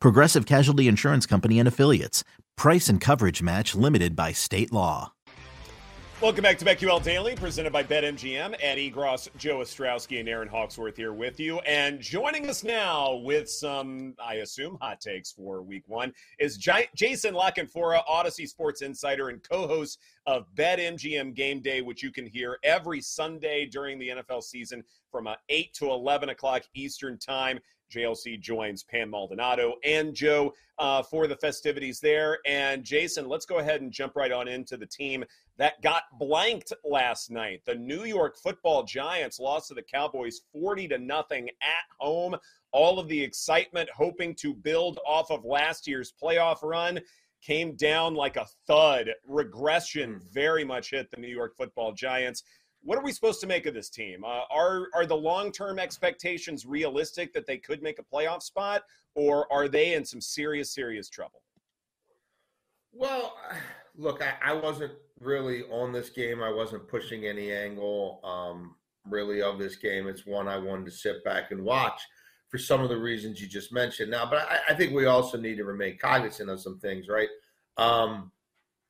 Progressive Casualty Insurance Company and Affiliates. Price and coverage match limited by state law. Welcome back to BetQL Daily, presented by BetMGM. Eddie Gross, Joe Ostrowski, and Aaron Hawksworth here with you. And joining us now with some, I assume, hot takes for week one is J- Jason La Audacy Sports Insider and co host of BetMGM Game Day, which you can hear every Sunday during the NFL season from uh, 8 to 11 o'clock Eastern Time. JLC joins Pam Maldonado and Joe uh, for the festivities there. And Jason, let's go ahead and jump right on into the team that got blanked last night. The New York Football Giants lost to the Cowboys 40 to nothing at home. All of the excitement hoping to build off of last year's playoff run came down like a thud. Regression very much hit the New York Football Giants what are we supposed to make of this team? Uh, are are the long term expectations realistic that they could make a playoff spot, or are they in some serious serious trouble? Well, look, I, I wasn't really on this game. I wasn't pushing any angle um, really of this game. It's one I wanted to sit back and watch for some of the reasons you just mentioned. Now, but I, I think we also need to remain cognizant of some things, right? Um,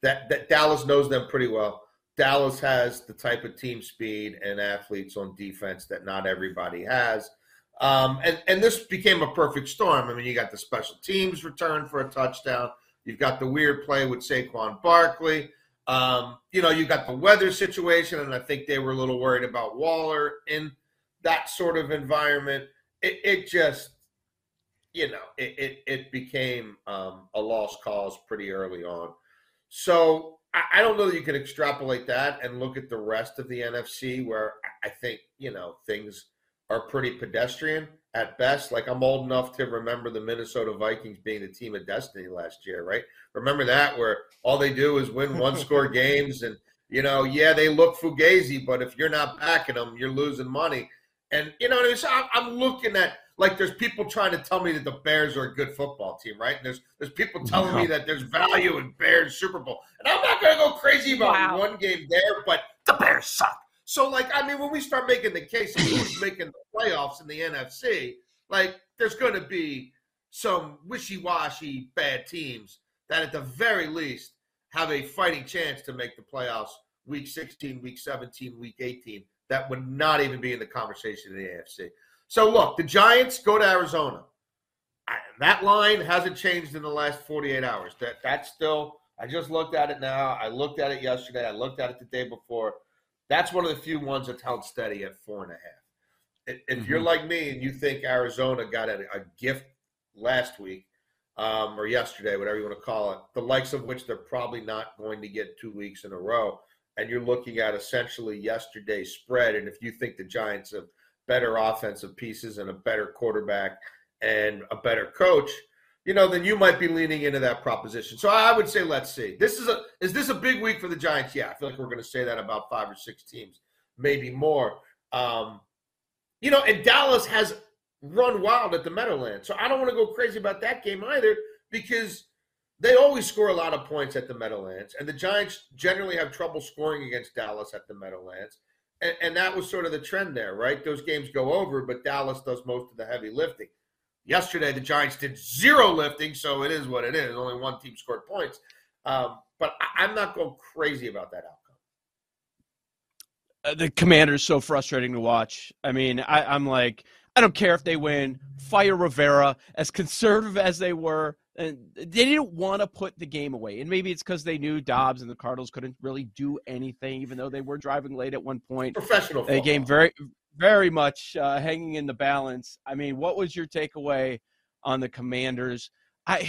that that Dallas knows them pretty well Dallas has the type of team speed and athletes on defense that not everybody has. Um, and, and this became a perfect storm. I mean, you got the special teams return for a touchdown. You've got the weird play with Saquon Barkley. Um, you know, you got the weather situation, and I think they were a little worried about Waller in that sort of environment. It, it just, you know, it, it, it became um, a lost cause pretty early on. So I don't know that you can extrapolate that and look at the rest of the NFC where I think, you know, things are pretty pedestrian at best. Like I'm old enough to remember the Minnesota Vikings being the team of destiny last year, right? Remember that where all they do is win one score games and you know, yeah, they look fugazi, but if you're not backing them, you're losing money. And you know, so I'm looking at like there's people trying to tell me that the Bears are a good football team, right? And there's there's people telling me that there's value in Bears Super Bowl, and I'm not going to go crazy about wow. one game there, but the Bears suck. So like, I mean, when we start making the case of who's making the playoffs in the NFC, like there's going to be some wishy-washy bad teams that at the very least have a fighting chance to make the playoffs week 16, week 17, week 18 that would not even be in the conversation in the AFC. So look, the Giants go to Arizona. That line hasn't changed in the last 48 hours. That that's still. I just looked at it now. I looked at it yesterday. I looked at it the day before. That's one of the few ones that's held steady at four and a half. If mm-hmm. you're like me and you think Arizona got a, a gift last week um, or yesterday, whatever you want to call it, the likes of which they're probably not going to get two weeks in a row, and you're looking at essentially yesterday's spread, and if you think the Giants have better offensive pieces and a better quarterback and a better coach, you know, then you might be leaning into that proposition. So I would say let's see. This is a is this a big week for the Giants? Yeah, I feel like we're going to say that about five or six teams, maybe more. Um, you know, and Dallas has run wild at the Meadowlands, so I don't want to go crazy about that game either because they always score a lot of points at the Meadowlands, and the Giants generally have trouble scoring against Dallas at the Meadowlands. And, and, that was sort of the trend there, right? Those games go over, but Dallas does most of the heavy lifting. Yesterday, the Giants did zero lifting, so it is what it is. Only one team scored points. Um, but I, am not going crazy about that outcome. Uh, the Commanders so frustrating to watch. I mean, I, I'm like, I don't care if they win. Fire Rivera. As conservative as they were, and they didn't want to put the game away. And maybe it's because they knew Dobbs and the Cardinals couldn't really do anything, even though they were driving late at one point. Professional. The game very, very much uh, hanging in the balance. I mean, what was your takeaway on the Commanders? I,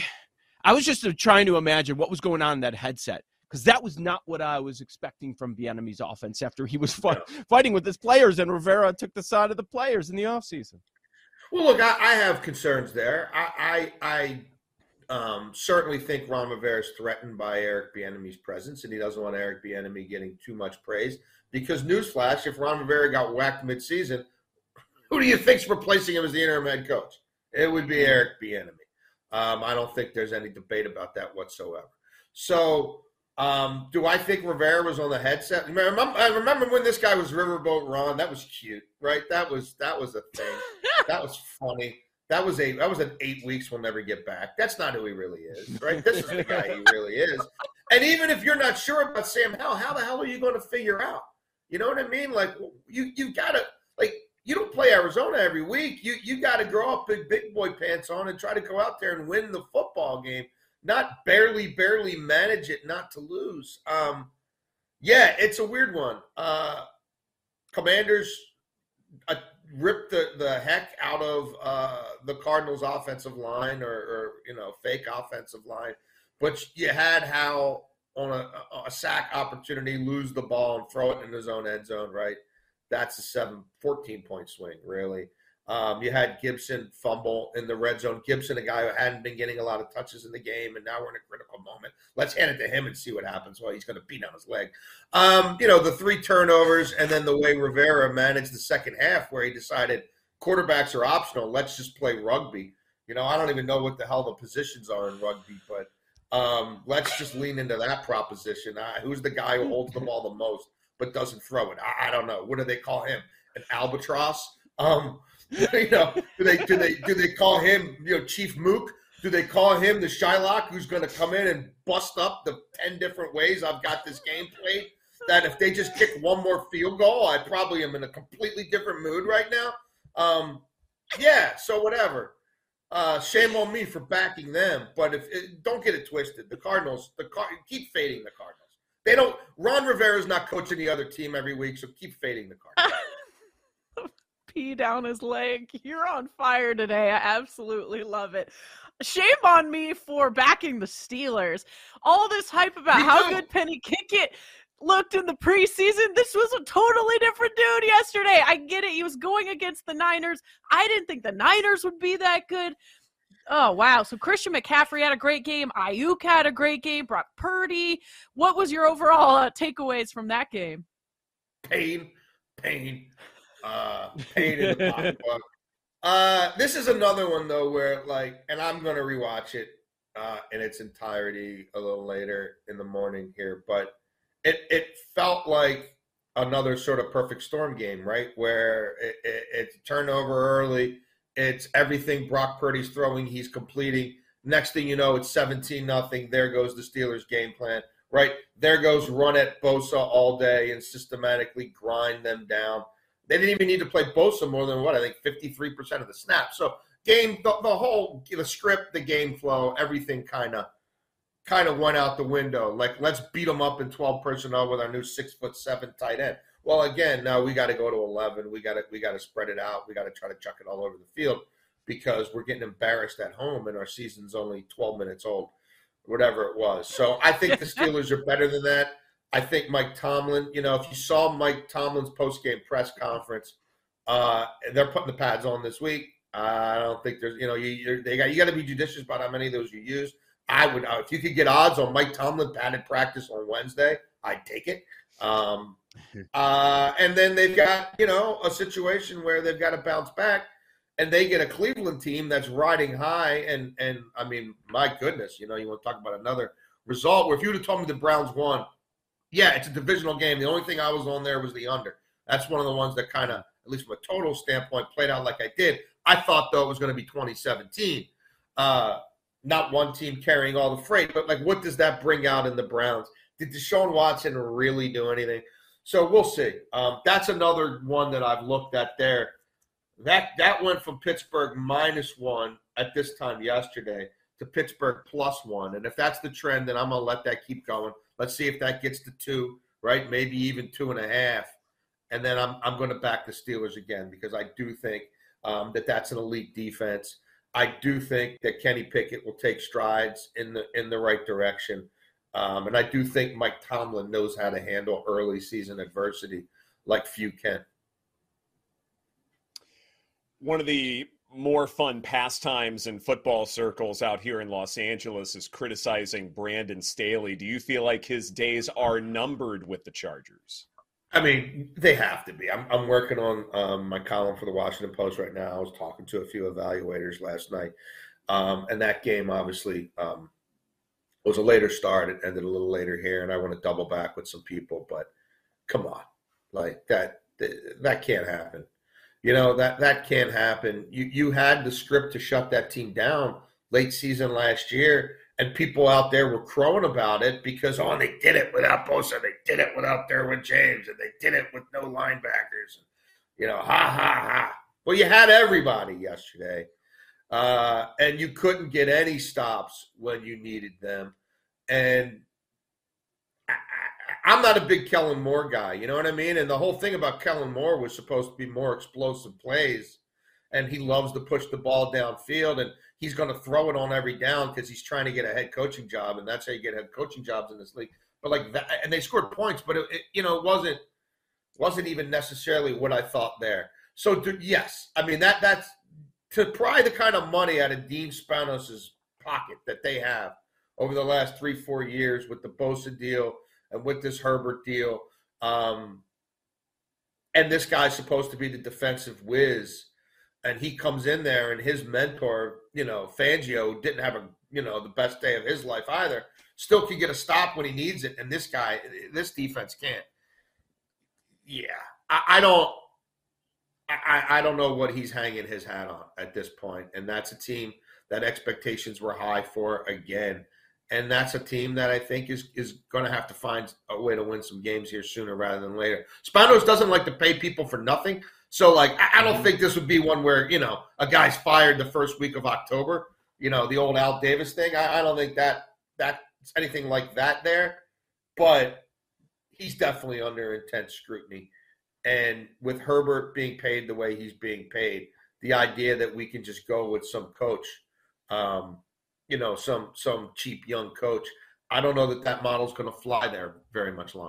I was just trying to imagine what was going on in that headset because that was not what I was expecting from Bieniemy's offense after he was fight, fighting with his players and Rivera took the side of the players in the offseason. Well, look, I, I have concerns there. I, I, I um, certainly think Ron Rivera is threatened by Eric Bieniemy's presence, and he doesn't want Eric Bieniemy getting too much praise. Because newsflash, if Ron Rivera got whacked midseason, who do you think's replacing him as the interim head coach? It would be Eric Bieniemy. Um, I don't think there's any debate about that whatsoever. So um, do I think Rivera was on the headset? I remember, I remember when this guy was Riverboat Ron. That was cute, right? That was that was a thing. that was funny. That was a that was an eight weeks we'll never get back. That's not who he really is, right? This is the guy he really is. And even if you're not sure about Sam Howell, how the hell are you going to figure out? You know what I mean? Like you you gotta like you don't play Arizona every week. You you got to grow up big big boy pants on and try to go out there and win the football game not barely, barely manage it not to lose. Um, yeah, it's a weird one. Uh, commanders uh, ripped the, the heck out of uh, the Cardinals' offensive line or, or, you know, fake offensive line. But you had Howell on a, a sack opportunity lose the ball and throw it in his own end zone, right? That's a 7, 14 point swing, really. Um, you had Gibson fumble in the red zone. Gibson, a guy who hadn't been getting a lot of touches in the game, and now we're in a critical moment. Let's hand it to him and see what happens. Well, he's going to beat down his leg. Um, you know, the three turnovers, and then the way Rivera managed the second half, where he decided quarterbacks are optional. Let's just play rugby. You know, I don't even know what the hell the positions are in rugby, but um, let's just lean into that proposition. Uh, who's the guy who holds the ball the most but doesn't throw it? I, I don't know. What do they call him? An albatross? Um, you know, do they do they do they call him you know Chief Mook? Do they call him the Shylock who's going to come in and bust up the ten different ways I've got this game played? That if they just kick one more field goal, I probably am in a completely different mood right now. Um, yeah, so whatever. Uh, shame on me for backing them, but if it, don't get it twisted, the Cardinals, the Car- keep fading the Cardinals. They don't. Ron Rivera is not coaching the other team every week, so keep fading the Cardinals pee down his leg. You're on fire today. I absolutely love it. Shame on me for backing the Steelers. All this hype about how good Penny Kickett looked in the preseason. This was a totally different dude yesterday. I get it. He was going against the Niners. I didn't think the Niners would be that good. Oh wow! So Christian McCaffrey had a great game. Aiyuk had a great game. Brock Purdy. What was your overall uh, takeaways from that game? Pain, pain, uh, pain in the pocketbook. Uh, this is another one though where like, and I'm gonna rewatch it uh, in its entirety a little later in the morning here, but it it felt like another sort of perfect storm game, right? Where it, it, it's turnover early, it's everything Brock Purdy's throwing, he's completing. Next thing you know, it's 17 nothing. There goes the Steelers' game plan, right? There goes run at Bosa all day and systematically grind them down. They didn't even need to play Bosa more than what I think 53% of the snaps. So game, the, the whole the script, the game flow, everything kind of kind of went out the window. Like let's beat them up in 12 personnel with our new six foot seven tight end. Well, again, now we got to go to 11. We got to we got to spread it out. We got to try to chuck it all over the field because we're getting embarrassed at home and our season's only 12 minutes old, whatever it was. So I think the Steelers are better than that. I think Mike Tomlin, you know, if you saw Mike Tomlin's post game press conference, uh, they're putting the pads on this week. I don't think there's, you know, you they got you got to be judicious about how many of those you use. I would, uh, if you could get odds on Mike Tomlin padded practice on Wednesday, I'd take it. Um, uh, and then they've got, you know, a situation where they've got to bounce back, and they get a Cleveland team that's riding high. And and I mean, my goodness, you know, you want to talk about another result where if you would have told me the Browns won yeah, it's a divisional game. The only thing I was on there was the under. That's one of the ones that kind of, at least from a total standpoint, played out like I did. I thought though it was going to be 2017. Uh, not one team carrying all the freight, but like, what does that bring out in the Browns? Did Deshaun Watson really do anything? So we'll see. Um, that's another one that I've looked at there. That that went from Pittsburgh minus one at this time yesterday to Pittsburgh plus one. And if that's the trend, then I'm going to let that keep going. Let's see if that gets to two, right? Maybe even two and a half. And then I'm, I'm going to back the Steelers again because I do think um, that that's an elite defense. I do think that Kenny Pickett will take strides in the in the right direction. Um, and I do think Mike Tomlin knows how to handle early season adversity like few can. One of the more fun pastimes in football circles out here in Los Angeles is criticizing Brandon Staley. Do you feel like his days are numbered with the Chargers? I mean, they have to be. I'm, I'm working on um, my column for the Washington Post right now. I was talking to a few evaluators last night, um, and that game obviously um, was a later start. It ended a little later here, and I want to double back with some people. But come on, like that that can't happen. You know that that can't happen. You you had the script to shut that team down late season last year, and people out there were crowing about it because oh they did it without Bosa, they did it without Derwin James, and they did it with no linebackers. You know, ha ha ha. Well, you had everybody yesterday, uh, and you couldn't get any stops when you needed them. And I, am not a big Kellen Moore guy, you know what I mean? And the whole thing about Kellen Moore was supposed to be more explosive plays, and he loves to push the ball downfield, and he's going to throw it on every down because he's trying to get a head coaching job, and that's how you get head coaching jobs in this league. But like that, and they scored points, but it, it you know, it wasn't wasn't even necessarily what I thought there. So yes, I mean that that's to pry the kind of money out of Dean Spanos's pocket that they have over the last three, four years with the Bosa deal and with this Herbert deal. Um, and this guy's supposed to be the defensive whiz. And he comes in there, and his mentor, you know, Fangio, didn't have a, you know, the best day of his life either. Still can get a stop when he needs it. And this guy, this defense can't. Yeah. I, I don't. I, I don't know what he's hanging his hat on at this point, and that's a team that expectations were high for again and that's a team that I think is is going to have to find a way to win some games here sooner rather than later. Spanos doesn't like to pay people for nothing, so like I, I don't mm-hmm. think this would be one where you know a guy's fired the first week of October. You know the old Al Davis thing. I, I don't think that that's anything like that there, but he's definitely under intense scrutiny. And with Herbert being paid the way he's being paid, the idea that we can just go with some coach. Um, you know some some cheap young coach. I don't know that that model's going to fly there very much longer.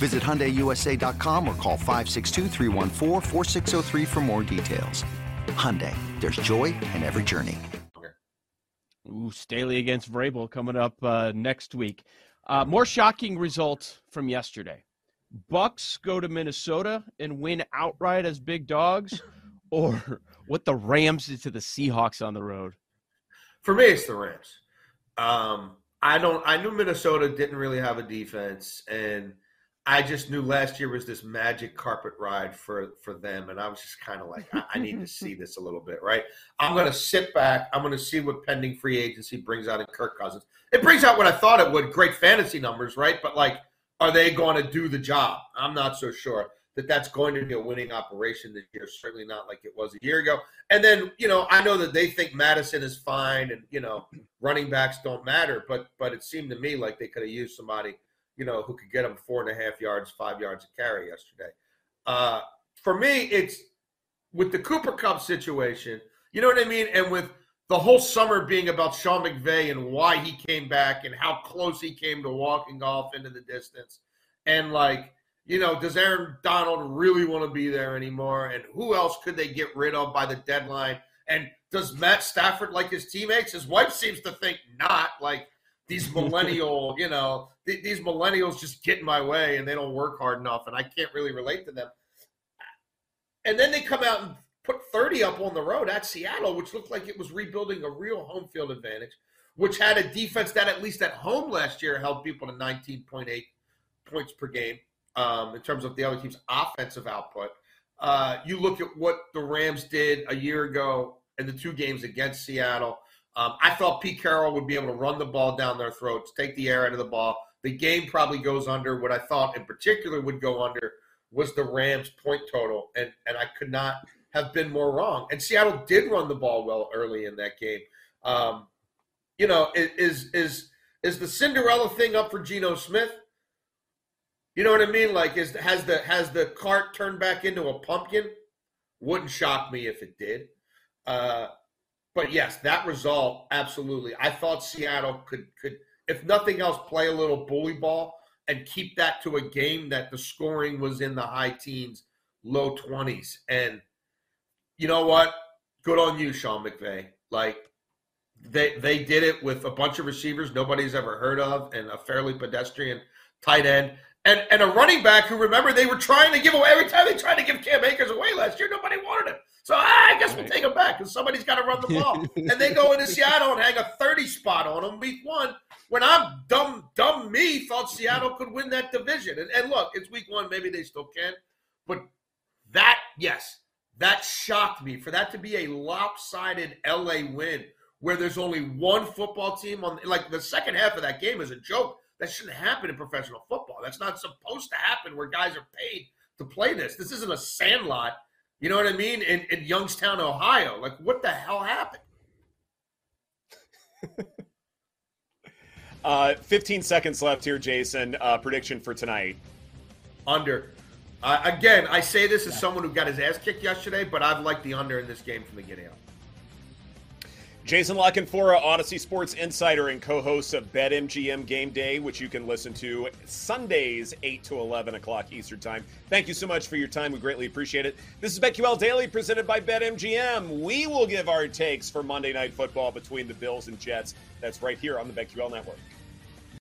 Visit HyundaiUSA.com or call 562 for more details. Hyundai, there's joy in every journey. Ooh, Staley against Vrabel coming up uh, next week. Uh, more shocking results from yesterday. Bucks go to Minnesota and win outright as big dogs, or what the Rams did to the Seahawks on the road. For me, it's the Rams. Um, I don't. I knew Minnesota didn't really have a defense, and I just knew last year was this magic carpet ride for for them, and I was just kind of like, I, I, need to see this a little bit, right? I'm going to sit back. I'm going to see what pending free agency brings out in Kirk Cousins. It brings out what I thought it would, great fantasy numbers, right? But like, are they going to do the job? I'm not so sure that that's going to be a winning operation this year. Certainly not like it was a year ago. And then, you know, I know that they think Mattison is fine and, you know, running backs don't matter, but but it seemed to me like they could have used somebody, you know, who could get them four and a half yards, five yards of carry yesterday. Uh, for me, it's with the Cooper Kupp situation, you know what I mean? And with the whole summer being about Sean McVay and why he came back and how close he came to walking off into the distance. And like, you know, does Aaron Donald really want to be there anymore? And who else could they get rid of by the deadline? And does Matt Stafford like his teammates? His wife seems to think not. Like these millennial, you know, th- these millennials just get in my way and they don't work hard enough, and I can't really relate to them. And then they come out and put 30 up on the road at Seattle, which looked like it was rebuilding a real home field advantage, which had a defense that at least at home last year held people to 19.8 points per game um, in terms of the other team's offensive output. Uh, you look at what the Rams did a year ago in the two games against Seattle. Um, I thought Pete Carroll would be able to run the ball down their throats, take the air out of the ball. The game probably goes under. What I thought in particular would go under was the Rams' point total, and and I could not have been more wrong. And Seattle did run the ball well early in that game. Um, you know, is is is the Cinderella thing up for Geno Smith? You know what I mean? Like, is has the has the cart turned back into a pumpkin? Wouldn't shock me if it did. Uh, but yes, that result absolutely. I thought Seattle could could, if nothing else, play a little bully ball and keep that to a game that the scoring was in the high teens, low twenties. And you know what? Good on you, Sean McVay. Like they they did it with a bunch of receivers nobody's ever heard of and a fairly pedestrian tight end and and a running back who remember they were trying to give away every time they tried to give Cam Akers away last year, nobody wanted him. So ah, I guess we'll take him back because somebody's got to run the ball. and they go into Seattle and hang a 30 spot on them week one. When I'm dumb, dumb me thought Seattle could win that division. And, and look, it's week one, maybe they still can. But that, yes, that shocked me. For that to be a lopsided LA win where there's only one football team on like the second half of that game is a joke that shouldn't happen in professional football. That's not supposed to happen where guys are paid to play this. This isn't a sandlot, you know what I mean, in, in Youngstown, Ohio. Like, what the hell happened? uh, 15 seconds left here, Jason. Uh, prediction for tonight. Under. Uh, again, I say this as someone who got his ass kicked yesterday, but I've liked the under in this game from the get out. Jason Lockenfora, Audacy Sports Insider and co-host of BetMGM Game Day, which you can listen to Sundays 8 to 11 o'clock Eastern Time. Thank you so much for your time. We greatly appreciate it. This is BetQL Daily presented by BetMGM. We will give our takes for Monday Night Football between the Bills and Jets. That's right here on the BetQL Network.